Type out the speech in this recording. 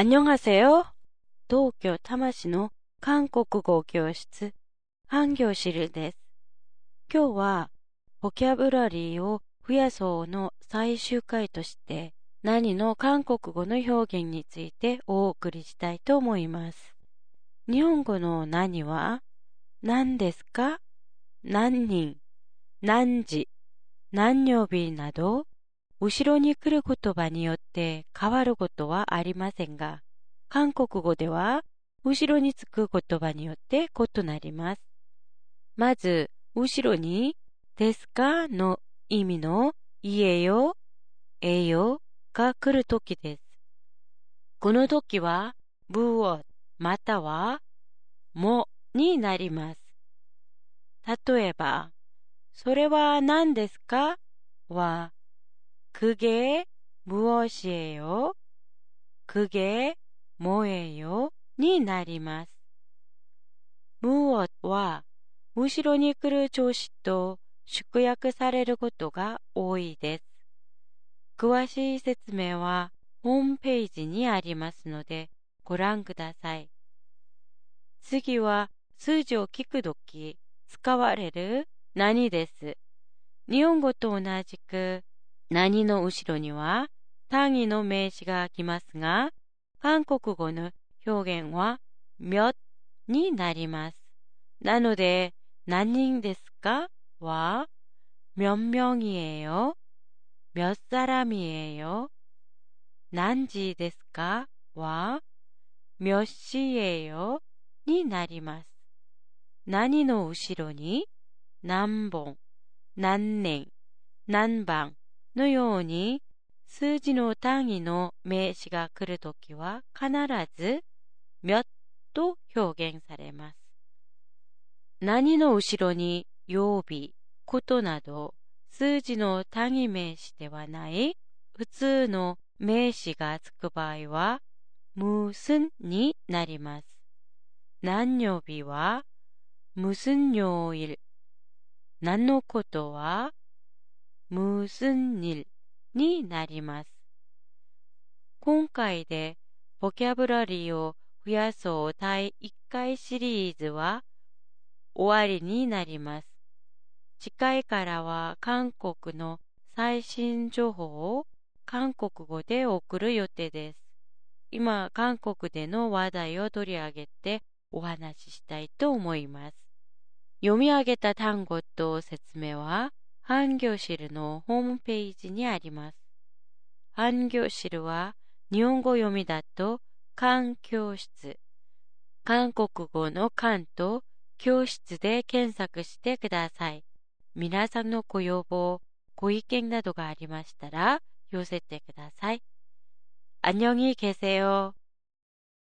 안녕하세요. 東京多摩市の韓国語教室、半教室です。今日は、ボキャブラリーを増やそうの最終回として、何の韓国語の表現についてお送りしたいと思います。日本語の何は何ですか何人、何時、何曜日など 後ろに来る言葉によって変わることはありませんが、韓国語では後ろにつく言葉によって異なります。まず、後ろにですかの意味の家よ、えよが来るときです。この時は、ブオまたはもになります。例えば、それは何ですか？は、 그게무엇이에요그게뭐예요になります。무엇は後ろに来る調子と縮約されることが多いです。詳しい説明はホームページにありますのでご覧ください。次は数字を聞くとき使われる何です。日本語と同じく 何の後ろには単位の名詞が来ますが、韓国語の表現は몇になります。なので、何人ですかは몇名이에요몇사람이에요何時ですかは몇시예요になります。何の後ろに何本、何年、何番 のように数字の単位の名詞が来るときは必ずみょっと表現されます。何の後ろに曜日、ことなど数字の単位名詞ではない普通の名詞がつく場合は、無んになります。何曜日は、無寸曜日。何のことは、むすんにになります。今回でボキャブラリーを増やそう第1回シリーズは終わりになります。次回からは韓国の最新情報を韓国語で送る予定です。今、韓国での話題を取り上げてお話ししたいと思います。読み上げた単語と説明は半教室のホームページにあります。半教室は日本語読みだと韓教室、韓国語の韓と教室で検索してください。皆さんのご要望、ご意見などがありましたら寄せてください。안녕히계세요